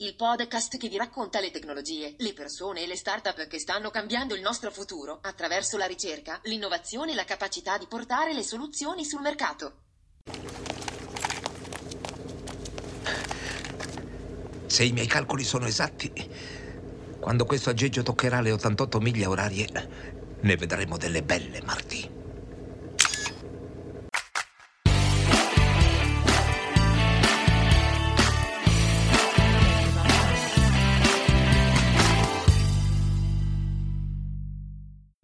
Il podcast che vi racconta le tecnologie, le persone e le start-up che stanno cambiando il nostro futuro attraverso la ricerca, l'innovazione e la capacità di portare le soluzioni sul mercato. Se i miei calcoli sono esatti, quando questo aggeggio toccherà le 88 miglia orarie, ne vedremo delle belle, Marty.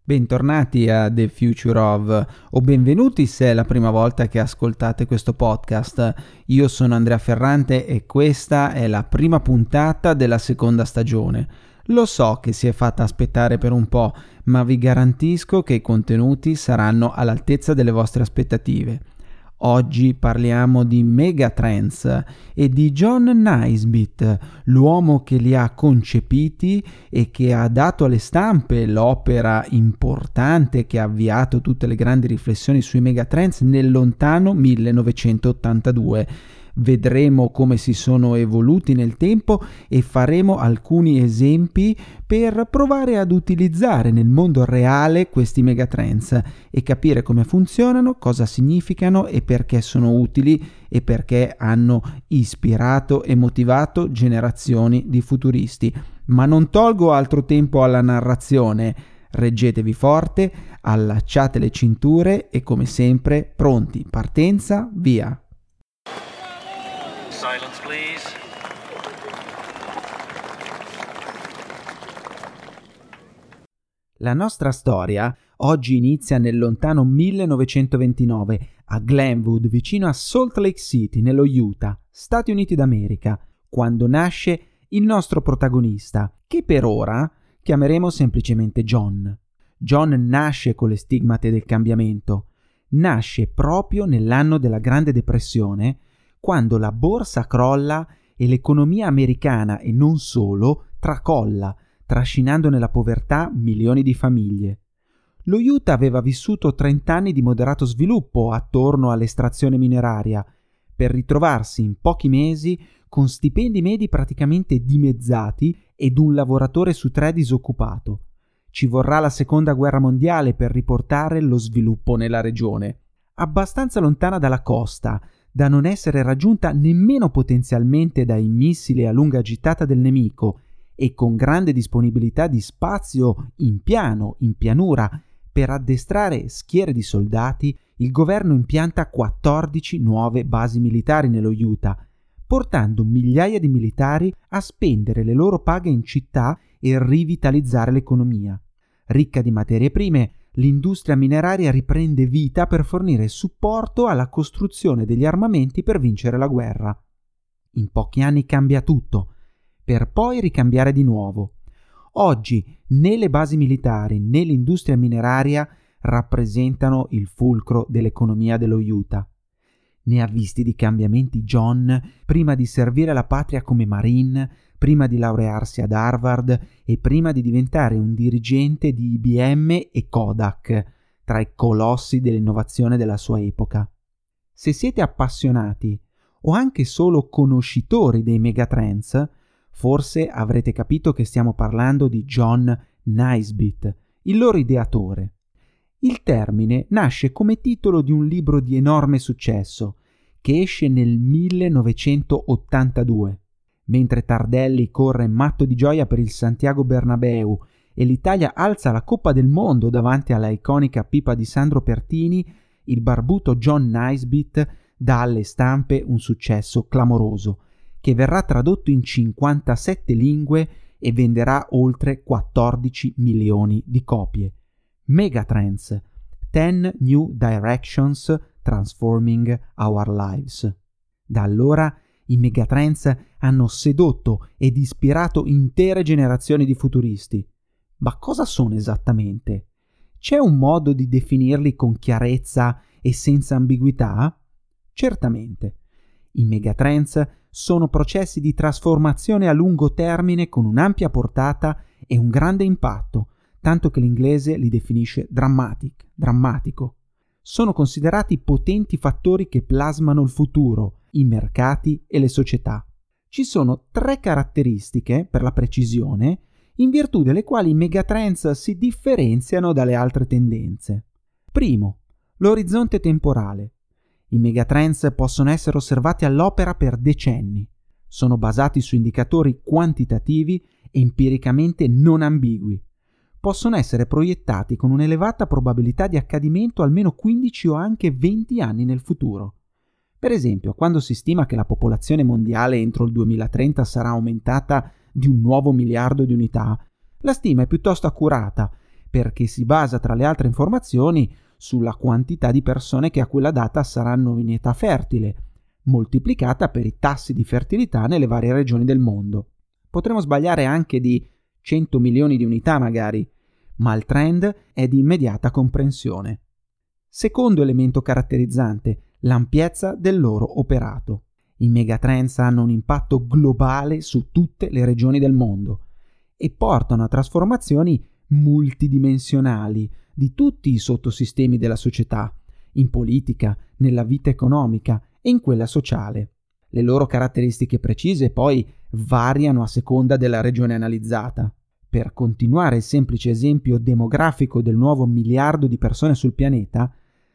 Bentornati a The Future of o benvenuti se è la prima volta che ascoltate questo podcast. Io sono Andrea Ferrante e questa è la prima puntata della seconda stagione. Lo so che si è fatta aspettare per un po', ma vi garantisco che i contenuti saranno all'altezza delle vostre aspettative. Oggi parliamo di Megatrends e di John Naisbitt, l'uomo che li ha concepiti e che ha dato alle stampe l'opera importante che ha avviato tutte le grandi riflessioni sui Megatrends nel lontano 1982 vedremo come si sono evoluti nel tempo e faremo alcuni esempi per provare ad utilizzare nel mondo reale questi megatrends e capire come funzionano, cosa significano e perché sono utili e perché hanno ispirato e motivato generazioni di futuristi. Ma non tolgo altro tempo alla narrazione. Reggetevi forte, allacciate le cinture e come sempre pronti, partenza, via! La nostra storia oggi inizia nel lontano 1929 a Glenwood, vicino a Salt Lake City, nello Utah, Stati Uniti d'America, quando nasce il nostro protagonista, che per ora chiameremo semplicemente John. John nasce con le stigmate del cambiamento, nasce proprio nell'anno della Grande Depressione quando la borsa crolla e l'economia americana e non solo tracolla, trascinando nella povertà milioni di famiglie. Lo Utah aveva vissuto 30 anni di moderato sviluppo attorno all'estrazione mineraria, per ritrovarsi in pochi mesi con stipendi medi praticamente dimezzati ed un lavoratore su tre disoccupato. Ci vorrà la seconda guerra mondiale per riportare lo sviluppo nella regione. Abbastanza lontana dalla costa, da non essere raggiunta nemmeno potenzialmente dai missili a lunga gittata del nemico e con grande disponibilità di spazio in piano, in pianura, per addestrare schiere di soldati, il governo impianta 14 nuove basi militari nello Utah, portando migliaia di militari a spendere le loro paghe in città e rivitalizzare l'economia. Ricca di materie prime, l'industria mineraria riprende vita per fornire supporto alla costruzione degli armamenti per vincere la guerra. In pochi anni cambia tutto, per poi ricambiare di nuovo. Oggi né le basi militari né l'industria mineraria rappresentano il fulcro dell'economia dello Utah. Ne ha visti di cambiamenti John prima di servire la patria come marine, prima di laurearsi ad Harvard e prima di diventare un dirigente di IBM e Kodak, tra i colossi dell'innovazione della sua epoca. Se siete appassionati o anche solo conoscitori dei megatrends, forse avrete capito che stiamo parlando di John Naisbitt, il loro ideatore. Il termine nasce come titolo di un libro di enorme successo che esce nel 1982. Mentre Tardelli corre matto di gioia per il Santiago Bernabeu e l'Italia alza la Coppa del Mondo davanti alla iconica pipa di Sandro Pertini, il barbuto John Nisbet dà alle stampe un successo clamoroso, che verrà tradotto in 57 lingue e venderà oltre 14 milioni di copie. Megatrends 10 New Directions Transforming Our Lives. Da allora i megatrends hanno sedotto ed ispirato intere generazioni di futuristi. Ma cosa sono esattamente? C'è un modo di definirli con chiarezza e senza ambiguità? Certamente. I megatrends sono processi di trasformazione a lungo termine con un'ampia portata e un grande impatto, tanto che l'inglese li definisce dramatic, drammatico. Sono considerati potenti fattori che plasmano il futuro, i mercati e le società. Ci sono tre caratteristiche, per la precisione, in virtù delle quali i megatrends si differenziano dalle altre tendenze. Primo, l'orizzonte temporale. I megatrends possono essere osservati all'opera per decenni. Sono basati su indicatori quantitativi e empiricamente non ambigui possono essere proiettati con un'elevata probabilità di accadimento almeno 15 o anche 20 anni nel futuro. Per esempio, quando si stima che la popolazione mondiale entro il 2030 sarà aumentata di un nuovo miliardo di unità, la stima è piuttosto accurata perché si basa tra le altre informazioni sulla quantità di persone che a quella data saranno in età fertile, moltiplicata per i tassi di fertilità nelle varie regioni del mondo. Potremmo sbagliare anche di 100 milioni di unità magari, ma il trend è di immediata comprensione. Secondo elemento caratterizzante, l'ampiezza del loro operato. I megatrends hanno un impatto globale su tutte le regioni del mondo e portano a trasformazioni multidimensionali di tutti i sottosistemi della società, in politica, nella vita economica e in quella sociale. Le loro caratteristiche precise poi variano a seconda della regione analizzata. Per continuare il semplice esempio demografico del nuovo miliardo di persone sul pianeta,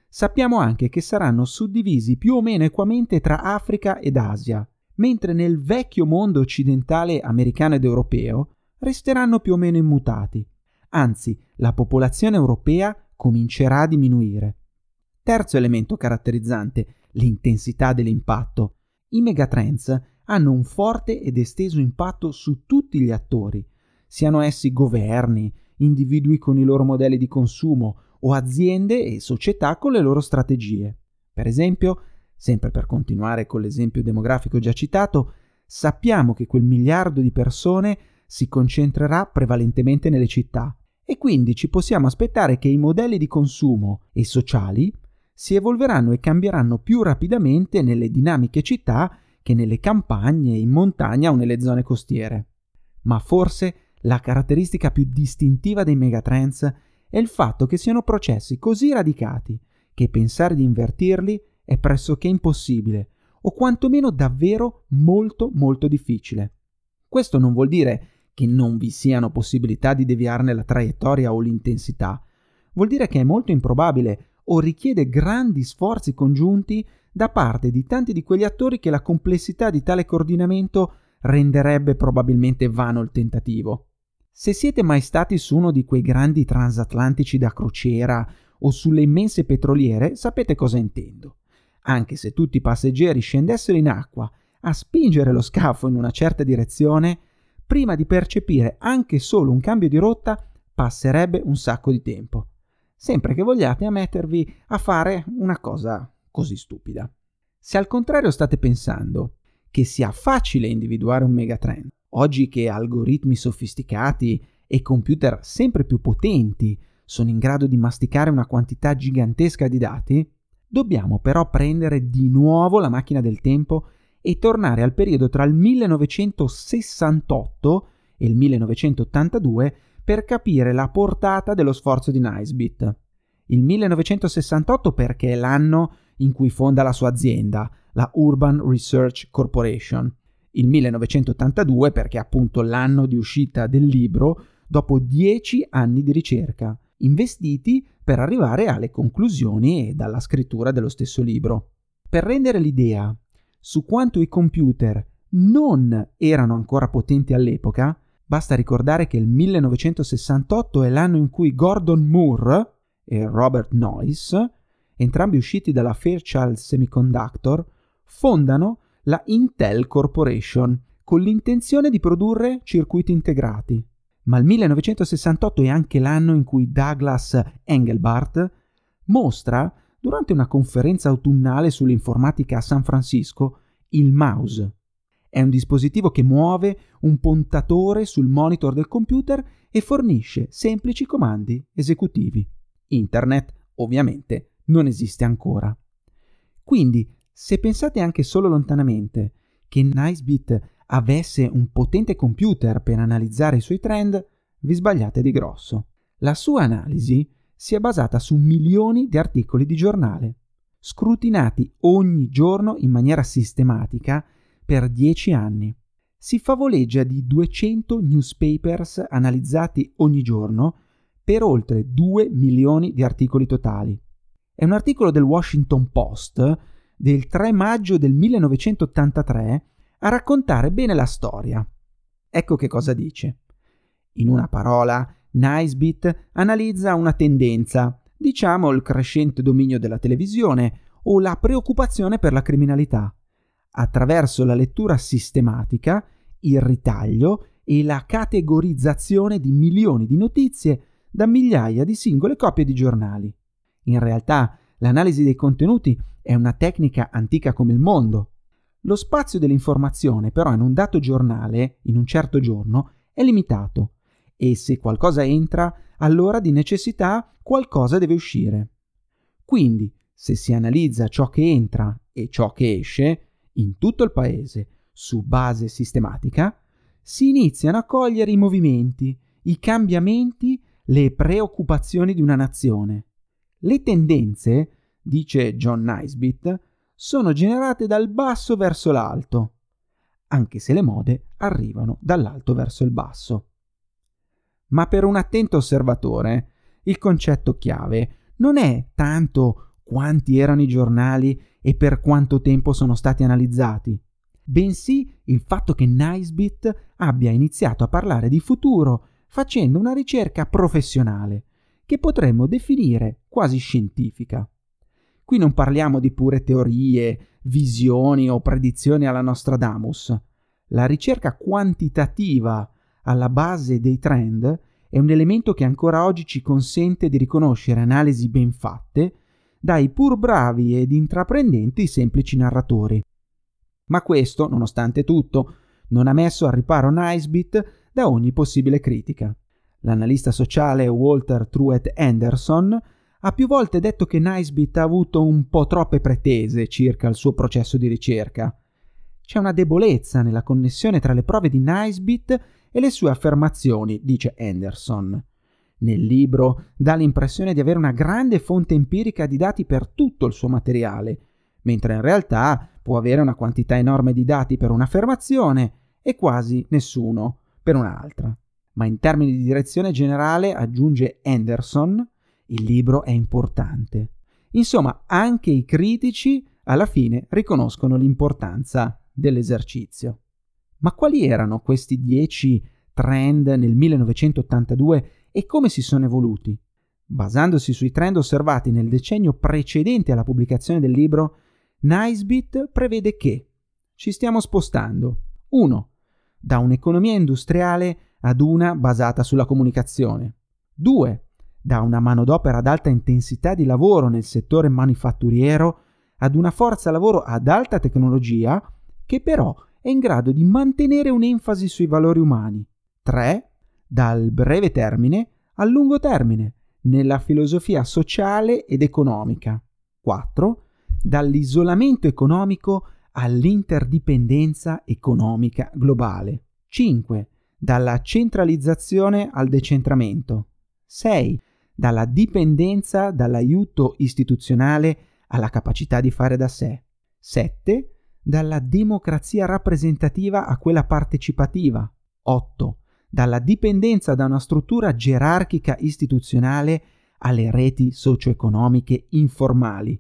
sappiamo anche che saranno suddivisi più o meno equamente tra Africa ed Asia, mentre nel vecchio mondo occidentale americano ed europeo resteranno più o meno immutati. Anzi, la popolazione europea comincerà a diminuire. Terzo elemento caratterizzante, l'intensità dell'impatto. I megatrends hanno un forte ed esteso impatto su tutti gli attori, siano essi governi, individui con i loro modelli di consumo o aziende e società con le loro strategie. Per esempio, sempre per continuare con l'esempio demografico già citato, sappiamo che quel miliardo di persone si concentrerà prevalentemente nelle città e quindi ci possiamo aspettare che i modelli di consumo e sociali si evolveranno e cambieranno più rapidamente nelle dinamiche città che nelle campagne, in montagna o nelle zone costiere. Ma forse la caratteristica più distintiva dei megatrends è il fatto che siano processi così radicati che pensare di invertirli è pressoché impossibile, o quantomeno davvero molto molto difficile. Questo non vuol dire che non vi siano possibilità di deviarne la traiettoria o l'intensità, vuol dire che è molto improbabile o richiede grandi sforzi congiunti da parte di tanti di quegli attori che la complessità di tale coordinamento renderebbe probabilmente vano il tentativo. Se siete mai stati su uno di quei grandi transatlantici da crociera o sulle immense petroliere, sapete cosa intendo. Anche se tutti i passeggeri scendessero in acqua a spingere lo scafo in una certa direzione, prima di percepire anche solo un cambio di rotta passerebbe un sacco di tempo. Sempre che vogliate ammettervi a fare una cosa così stupida. Se al contrario state pensando che sia facile individuare un megatrend, oggi che algoritmi sofisticati e computer sempre più potenti sono in grado di masticare una quantità gigantesca di dati, dobbiamo però prendere di nuovo la macchina del tempo e tornare al periodo tra il 1968 e il 1982 per capire la portata dello sforzo di Nisbet. Il 1968 perché è l'anno in cui fonda la sua azienda, la Urban Research Corporation. Il 1982 perché è appunto l'anno di uscita del libro dopo dieci anni di ricerca. investiti per arrivare alle conclusioni e dalla scrittura dello stesso libro. Per rendere l'idea su quanto i computer non erano ancora potenti all'epoca, basta ricordare che il 1968 è l'anno in cui Gordon Moore e Robert Noyce, entrambi usciti dalla Fairchild Semiconductor, fondano la Intel Corporation con l'intenzione di produrre circuiti integrati. Ma il 1968 è anche l'anno in cui Douglas Engelbart mostra, durante una conferenza autunnale sull'informatica a San Francisco, il mouse. È un dispositivo che muove un puntatore sul monitor del computer e fornisce semplici comandi esecutivi. Internet, ovviamente, non esiste ancora. Quindi, se pensate anche solo lontanamente che Nicebit avesse un potente computer per analizzare i suoi trend, vi sbagliate di grosso. La sua analisi si è basata su milioni di articoli di giornale, scrutinati ogni giorno in maniera sistematica per dieci anni. Si favoleggia di 200 newspapers analizzati ogni giorno per oltre 2 milioni di articoli totali. È un articolo del Washington Post del 3 maggio del 1983 a raccontare bene la storia. Ecco che cosa dice. In una parola, Nicebit analizza una tendenza, diciamo il crescente dominio della televisione o la preoccupazione per la criminalità, attraverso la lettura sistematica, il ritaglio e la categorizzazione di milioni di notizie da migliaia di singole copie di giornali. In realtà, l'analisi dei contenuti è una tecnica antica come il mondo, lo spazio dell'informazione però in un dato giornale, in un certo giorno, è limitato e se qualcosa entra, allora di necessità qualcosa deve uscire. Quindi, se si analizza ciò che entra e ciò che esce, in tutto il paese, su base sistematica, si iniziano a cogliere i movimenti, i cambiamenti, le preoccupazioni di una nazione. Le tendenze, dice John Nisbet, sono generate dal basso verso l'alto, anche se le mode arrivano dall'alto verso il basso. Ma per un attento osservatore, il concetto chiave non è tanto quanti erano i giornali e per quanto tempo sono stati analizzati, bensì il fatto che Nicebit abbia iniziato a parlare di futuro facendo una ricerca professionale, che potremmo definire quasi scientifica. Qui non parliamo di pure teorie, visioni o predizioni alla Nostradamus. La ricerca quantitativa alla base dei trend è un elemento che ancora oggi ci consente di riconoscere analisi ben fatte dai pur bravi ed intraprendenti semplici narratori. Ma questo, nonostante tutto, non ha messo al riparo Nicebit da ogni possibile critica. L'analista sociale Walter Truett Anderson ha più volte detto che Nicebit ha avuto un po' troppe pretese circa il suo processo di ricerca. C'è una debolezza nella connessione tra le prove di Nicebit e le sue affermazioni, dice Anderson. Nel libro dà l'impressione di avere una grande fonte empirica di dati per tutto il suo materiale, mentre in realtà può avere una quantità enorme di dati per un'affermazione e quasi nessuno per un'altra. Ma in termini di direzione generale, aggiunge Anderson, il libro è importante. Insomma, anche i critici alla fine riconoscono l'importanza dell'esercizio. Ma quali erano questi dieci trend nel 1982 e come si sono evoluti? Basandosi sui trend osservati nel decennio precedente alla pubblicazione del libro, Nicebit prevede che ci stiamo spostando 1. Da un'economia industriale ad una basata sulla comunicazione. 2 da una manodopera ad alta intensità di lavoro nel settore manifatturiero ad una forza lavoro ad alta tecnologia che però è in grado di mantenere un'enfasi sui valori umani. 3. Dal breve termine al lungo termine, nella filosofia sociale ed economica. 4. Dall'isolamento economico all'interdipendenza economica globale. 5. Dalla centralizzazione al decentramento. 6 dalla dipendenza dall'aiuto istituzionale alla capacità di fare da sé. 7. Dalla democrazia rappresentativa a quella partecipativa. 8. dalla dipendenza da una struttura gerarchica istituzionale alle reti socio-economiche informali.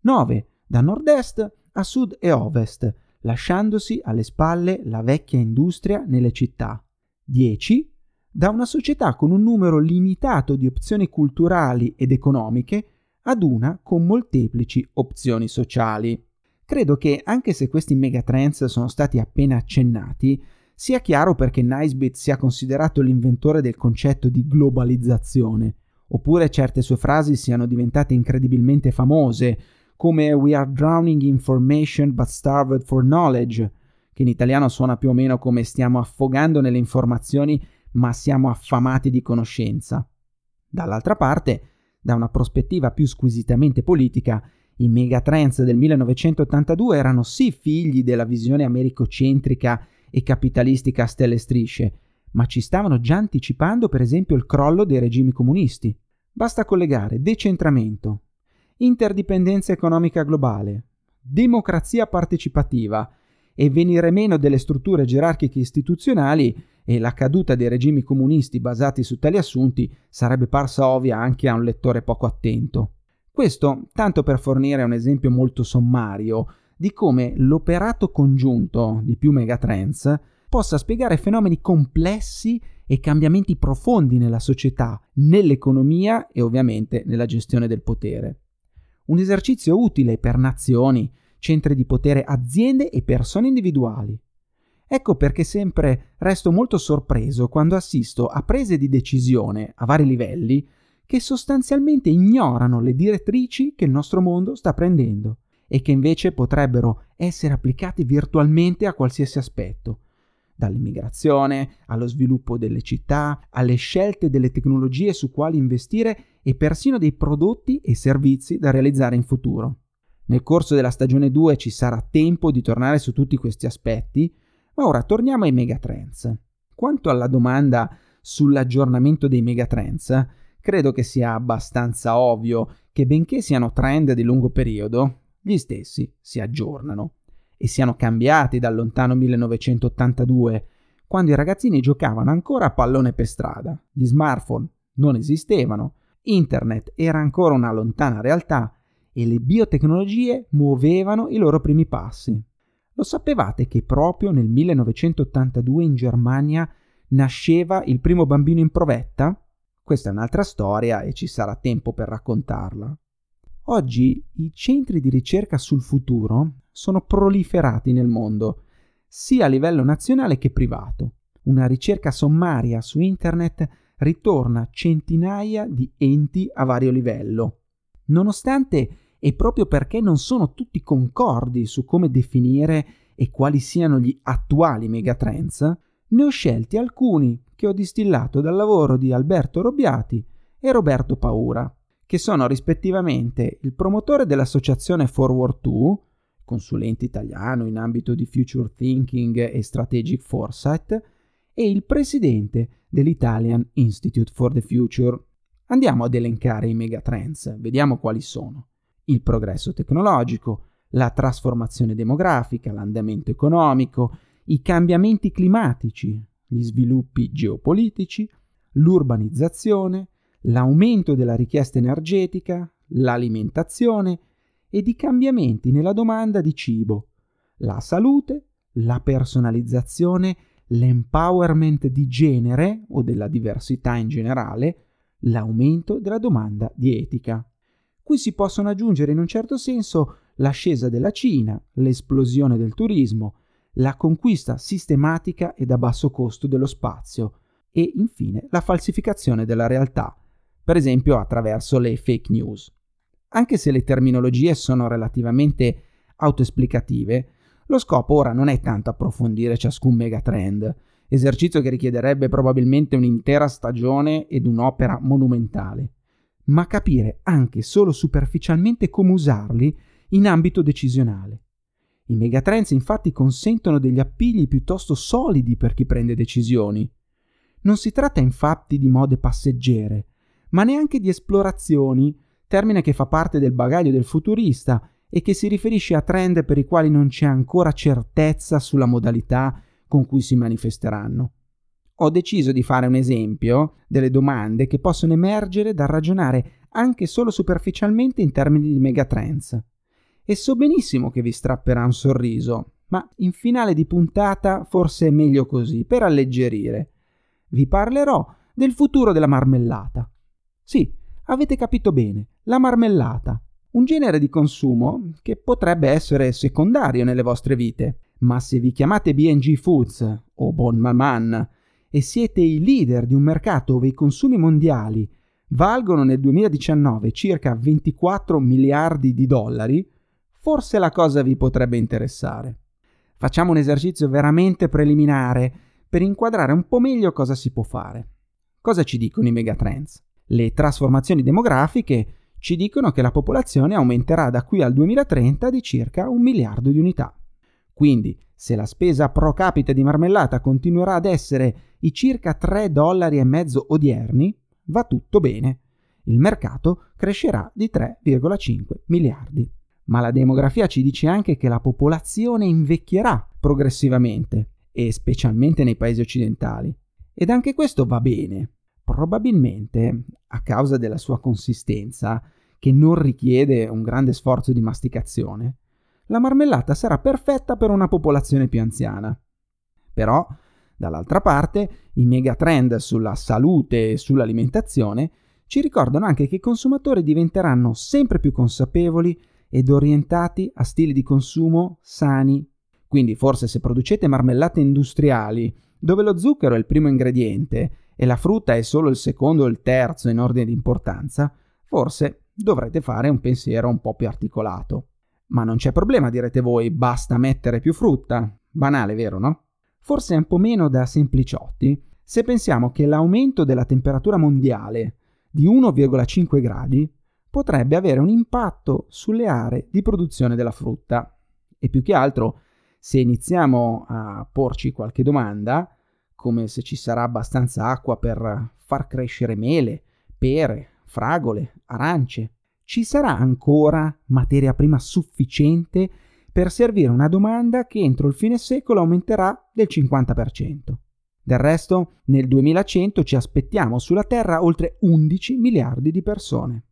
9. Da nord-est a sud e ovest, lasciandosi alle spalle la vecchia industria nelle città. 10. Da una società con un numero limitato di opzioni culturali ed economiche ad una con molteplici opzioni sociali. Credo che, anche se questi megatrends sono stati appena accennati, sia chiaro perché Nisbet sia considerato l'inventore del concetto di globalizzazione, oppure certe sue frasi siano diventate incredibilmente famose, come We are drowning in information but starved for knowledge, che in italiano suona più o meno come stiamo affogando nelle informazioni ma siamo affamati di conoscenza. Dall'altra parte, da una prospettiva più squisitamente politica, i megatrends del 1982 erano sì figli della visione americocentrica e capitalistica a stelle strisce, ma ci stavano già anticipando per esempio il crollo dei regimi comunisti. Basta collegare decentramento, interdipendenza economica globale, democrazia partecipativa e venire meno delle strutture gerarchiche istituzionali e la caduta dei regimi comunisti basati su tali assunti sarebbe parsa ovvia anche a un lettore poco attento. Questo tanto per fornire un esempio molto sommario di come l'operato congiunto di più megatrends possa spiegare fenomeni complessi e cambiamenti profondi nella società, nell'economia e ovviamente nella gestione del potere. Un esercizio utile per nazioni, centri di potere, aziende e persone individuali. Ecco perché sempre resto molto sorpreso quando assisto a prese di decisione a vari livelli che sostanzialmente ignorano le direttrici che il nostro mondo sta prendendo e che invece potrebbero essere applicate virtualmente a qualsiasi aspetto, dall'immigrazione allo sviluppo delle città, alle scelte delle tecnologie su quali investire e persino dei prodotti e servizi da realizzare in futuro. Nel corso della stagione 2 ci sarà tempo di tornare su tutti questi aspetti, ma ora torniamo ai megatrends. Quanto alla domanda sull'aggiornamento dei megatrends, credo che sia abbastanza ovvio che benché siano trend di lungo periodo, gli stessi si aggiornano e siano cambiati dal lontano 1982, quando i ragazzini giocavano ancora a pallone per strada, gli smartphone non esistevano, internet era ancora una lontana realtà e le biotecnologie muovevano i loro primi passi. Lo sapevate che proprio nel 1982 in Germania nasceva il primo bambino in provetta? Questa è un'altra storia e ci sarà tempo per raccontarla. Oggi i centri di ricerca sul futuro sono proliferati nel mondo, sia a livello nazionale che privato. Una ricerca sommaria su internet ritorna centinaia di enti a vario livello. Nonostante e proprio perché non sono tutti concordi su come definire e quali siano gli attuali megatrends, ne ho scelti alcuni che ho distillato dal lavoro di Alberto Robbiati e Roberto Paura, che sono rispettivamente il promotore dell'associazione Forward 2, consulente italiano in ambito di future thinking e strategic foresight, e il presidente dell'Italian Institute for the Future. Andiamo ad elencare i megatrends, vediamo quali sono il progresso tecnologico, la trasformazione demografica, l'andamento economico, i cambiamenti climatici, gli sviluppi geopolitici, l'urbanizzazione, l'aumento della richiesta energetica, l'alimentazione ed i cambiamenti nella domanda di cibo, la salute, la personalizzazione, l'empowerment di genere o della diversità in generale, l'aumento della domanda di etica. Cui si possono aggiungere in un certo senso l'ascesa della Cina, l'esplosione del turismo, la conquista sistematica ed a basso costo dello spazio e infine la falsificazione della realtà, per esempio attraverso le fake news. Anche se le terminologie sono relativamente autoesplicative, lo scopo ora non è tanto approfondire ciascun megatrend, esercizio che richiederebbe probabilmente un'intera stagione ed un'opera monumentale ma capire anche solo superficialmente come usarli in ambito decisionale. I megatrends infatti consentono degli appigli piuttosto solidi per chi prende decisioni. Non si tratta infatti di mode passeggere, ma neanche di esplorazioni, termine che fa parte del bagaglio del futurista e che si riferisce a trend per i quali non c'è ancora certezza sulla modalità con cui si manifesteranno. ho deciso di fare un esempio delle domande che possono emergere dal ragionare anche solo superficialmente in termini di megatrends. E so benissimo che vi strapperà un sorriso, ma in finale di puntata forse è meglio così, per alleggerire. Vi parlerò del futuro della marmellata. Sì, avete capito bene, la marmellata, un genere di consumo che potrebbe essere secondario nelle vostre vite, ma se vi chiamate BNG Foods o Bon Maman e siete i leader di un mercato dove i consumi mondiali valgono nel 2019 circa 24 miliardi di dollari, forse la cosa vi potrebbe interessare. Facciamo un esercizio veramente preliminare per inquadrare un po' meglio cosa si può fare. Cosa ci dicono i megatrends? Le trasformazioni demografiche ci dicono che la popolazione aumenterà da qui al 2030 di circa un miliardo di unità. Quindi, se la spesa pro capite di marmellata continuerà ad essere i circa 3 dollari e mezzo odierni, va tutto bene. Il mercato crescerà di 3,5 miliardi. Ma la demografia ci dice anche che la popolazione invecchierà progressivamente, e specialmente nei paesi occidentali. Ed anche questo va bene. Probabilmente, a causa della sua consistenza, che non richiede un grande sforzo di masticazione, la marmellata sarà perfetta per una popolazione più anziana. Però, dall'altra parte, i megatrend sulla salute e sull'alimentazione ci ricordano anche che i consumatori diventeranno sempre più consapevoli ed orientati a stili di consumo sani. Quindi forse se producete marmellate industriali, dove lo zucchero è il primo ingrediente e la frutta è solo il secondo o il terzo in ordine di importanza, forse dovrete fare un pensiero un po' più articolato. Ma non c'è problema, direte voi, basta mettere più frutta. Banale, vero, no? Forse è un po' meno da sempliciotti se pensiamo che l'aumento della temperatura mondiale di 1,5 gradi potrebbe avere un impatto sulle aree di produzione della frutta. E più che altro, se iniziamo a porci qualche domanda, come se ci sarà abbastanza acqua per far crescere mele, pere, fragole, arance, ci sarà ancora materia prima sufficiente per servire una domanda che entro il fine secolo aumenterà del 50%. Del resto, nel 2100 ci aspettiamo sulla Terra oltre 11 miliardi di persone.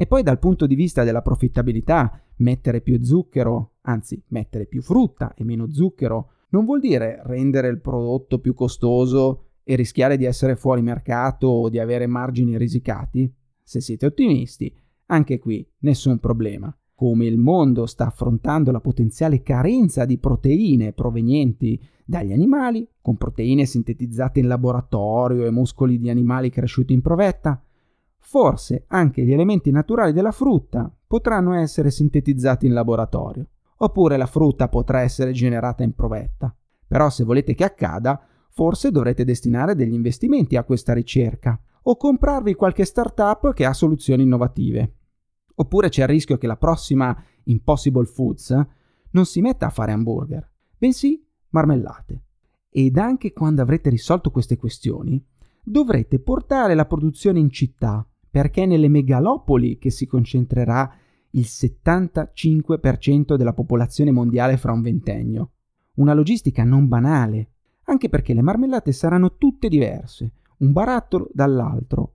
E poi dal punto di vista della profittabilità, mettere più zucchero, anzi mettere più frutta e meno zucchero, non vuol dire rendere il prodotto più costoso e rischiare di essere fuori mercato o di avere margini risicati. Se siete ottimisti, anche qui nessun problema. Come il mondo sta affrontando la potenziale carenza di proteine provenienti dagli animali, con proteine sintetizzate in laboratorio e muscoli di animali cresciuti in provetta, forse anche gli elementi naturali della frutta potranno essere sintetizzati in laboratorio, oppure la frutta potrà essere generata in provetta. Però se volete che accada, forse dovrete destinare degli investimenti a questa ricerca o comprarvi qualche startup che ha soluzioni innovative. Oppure c'è il rischio che la prossima Impossible Foods non si metta a fare hamburger, bensì marmellate. Ed anche quando avrete risolto queste questioni, dovrete portare la produzione in città, perché è nelle megalopoli che si concentrerà il 75% della popolazione mondiale fra un ventennio. Una logistica non banale, anche perché le marmellate saranno tutte diverse, un barattolo dall'altro.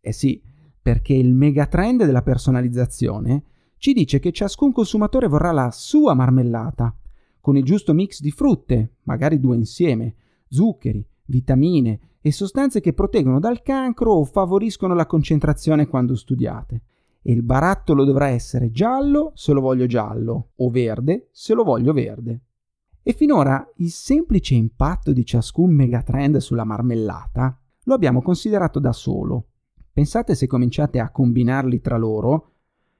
Eh sì, perché il megatrend della personalizzazione ci dice che ciascun consumatore vorrà la sua marmellata, con il giusto mix di frutte, magari due insieme, zuccheri, vitamine e sostanze che proteggono dal cancro o favoriscono la concentrazione quando studiate. E il barattolo dovrà essere giallo se lo voglio giallo o verde se lo voglio verde. E finora il semplice impatto di ciascun megatrend sulla marmellata lo abbiamo considerato da solo, Pensate se cominciate a combinarli tra loro,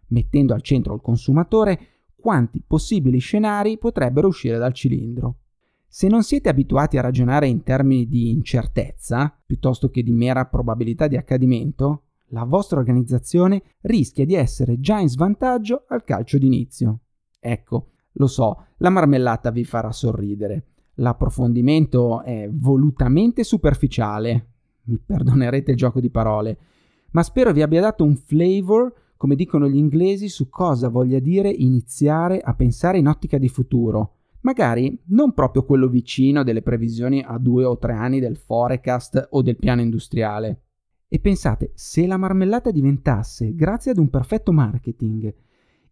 mettendo al centro il consumatore, quanti possibili scenari potrebbero uscire dal cilindro. Se non siete abituati a ragionare in termini di incertezza, piuttosto che di mera probabilità di accadimento, la vostra organizzazione rischia di essere già in svantaggio al calcio d'inizio. Ecco, lo so, la marmellata vi farà sorridere. L'approfondimento è volutamente superficiale. Mi perdonerete il gioco di parole, ma spero vi abbia dato un flavor, come dicono gli inglesi, su cosa voglia dire iniziare a pensare in ottica di futuro, magari non proprio quello vicino delle previsioni a due o tre anni del forecast o del piano industriale. E pensate, se la marmellata diventasse, grazie ad un perfetto marketing,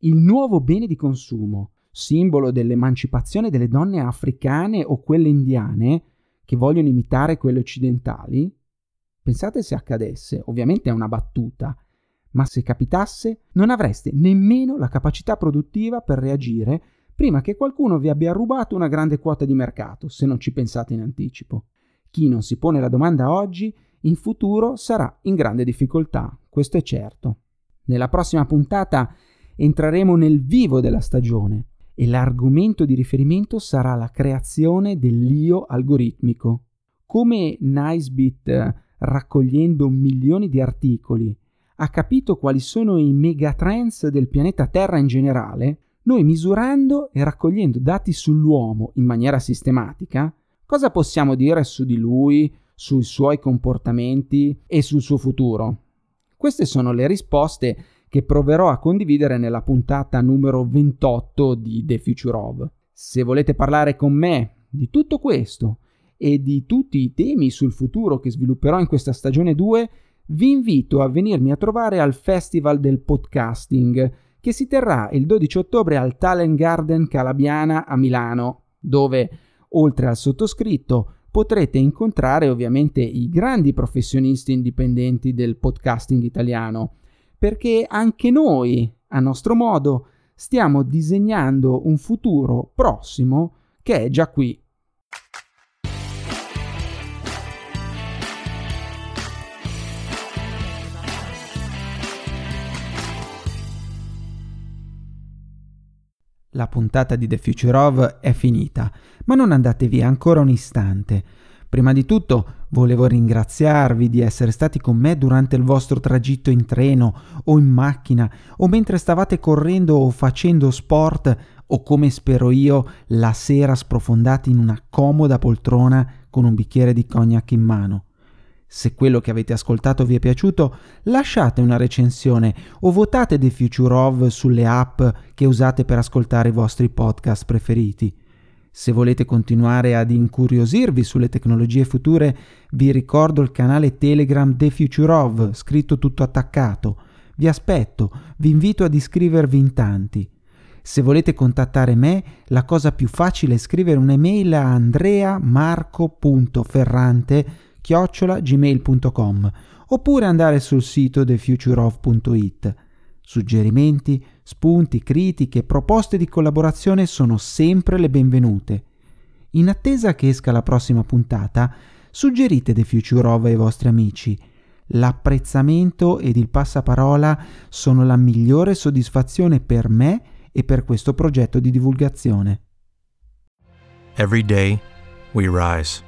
il nuovo bene di consumo, simbolo dell'emancipazione delle donne africane o quelle indiane, che vogliono imitare quelle occidentali, pensate se accadesse, ovviamente è una battuta, ma se capitasse non avreste nemmeno la capacità produttiva per reagire prima che qualcuno vi abbia rubato una grande quota di mercato, se non ci pensate in anticipo. Chi non si pone la domanda oggi, in futuro sarà in grande difficoltà, questo è certo. Nella prossima puntata entreremo nel vivo della stagione e l'argomento di riferimento sarà la creazione dell'io algoritmico. Come Nicebit, raccogliendo milioni di articoli, ha capito quali sono i megatrends del pianeta Terra in generale, noi misurando e raccogliendo dati sull'uomo in maniera sistematica, cosa possiamo dire su di lui, sui suoi comportamenti e sul suo futuro? Queste sono le risposte che proverò a condividere nella puntata numero 28 di The Future of. Se volete parlare con me di tutto questo e di tutti i temi sul futuro che svilupperò in questa stagione 2, vi invito a venirmi a trovare al Festival del Podcasting che si terrà il 12 ottobre al Talent Garden Calabiana a Milano, dove, oltre al sottoscritto, potrete incontrare ovviamente i grandi professionisti indipendenti del podcasting italiano, perché anche noi, a nostro modo, stiamo disegnando un futuro prossimo che è già qui La puntata di The Future of è finita, ma non andate via ancora un istante. Prima di tutto volevo ringraziarvi di essere stati con me durante il vostro tragitto in treno o in macchina o mentre stavate correndo o facendo sport o come spero io la sera sprofondati in una comoda poltrona con un bicchiere di cognac in mano. Se quello che avete ascoltato vi è piaciuto, lasciate una recensione o votate The Future of sulle app che usate per ascoltare i vostri podcast preferiti. Se volete continuare ad incuriosirvi sulle tecnologie future, vi ricordo il canale Telegram The Future of, scritto tutto attaccato. Vi aspetto, vi invito ad iscrivervi in tanti. Se volete contattare me, la cosa più facile è scrivere un'email a andreamarco.ferrante chiocciolagmail.com oppure andare sul sito thefutureof.it. Suggerimenti, spunti, critiche, proposte di collaborazione sono sempre le benvenute. In attesa che esca la prossima puntata, suggerite The Future of ai vostri amici. L'apprezzamento ed il passaparola sono la migliore soddisfazione per me e per questo progetto di divulgazione. Every day we rise.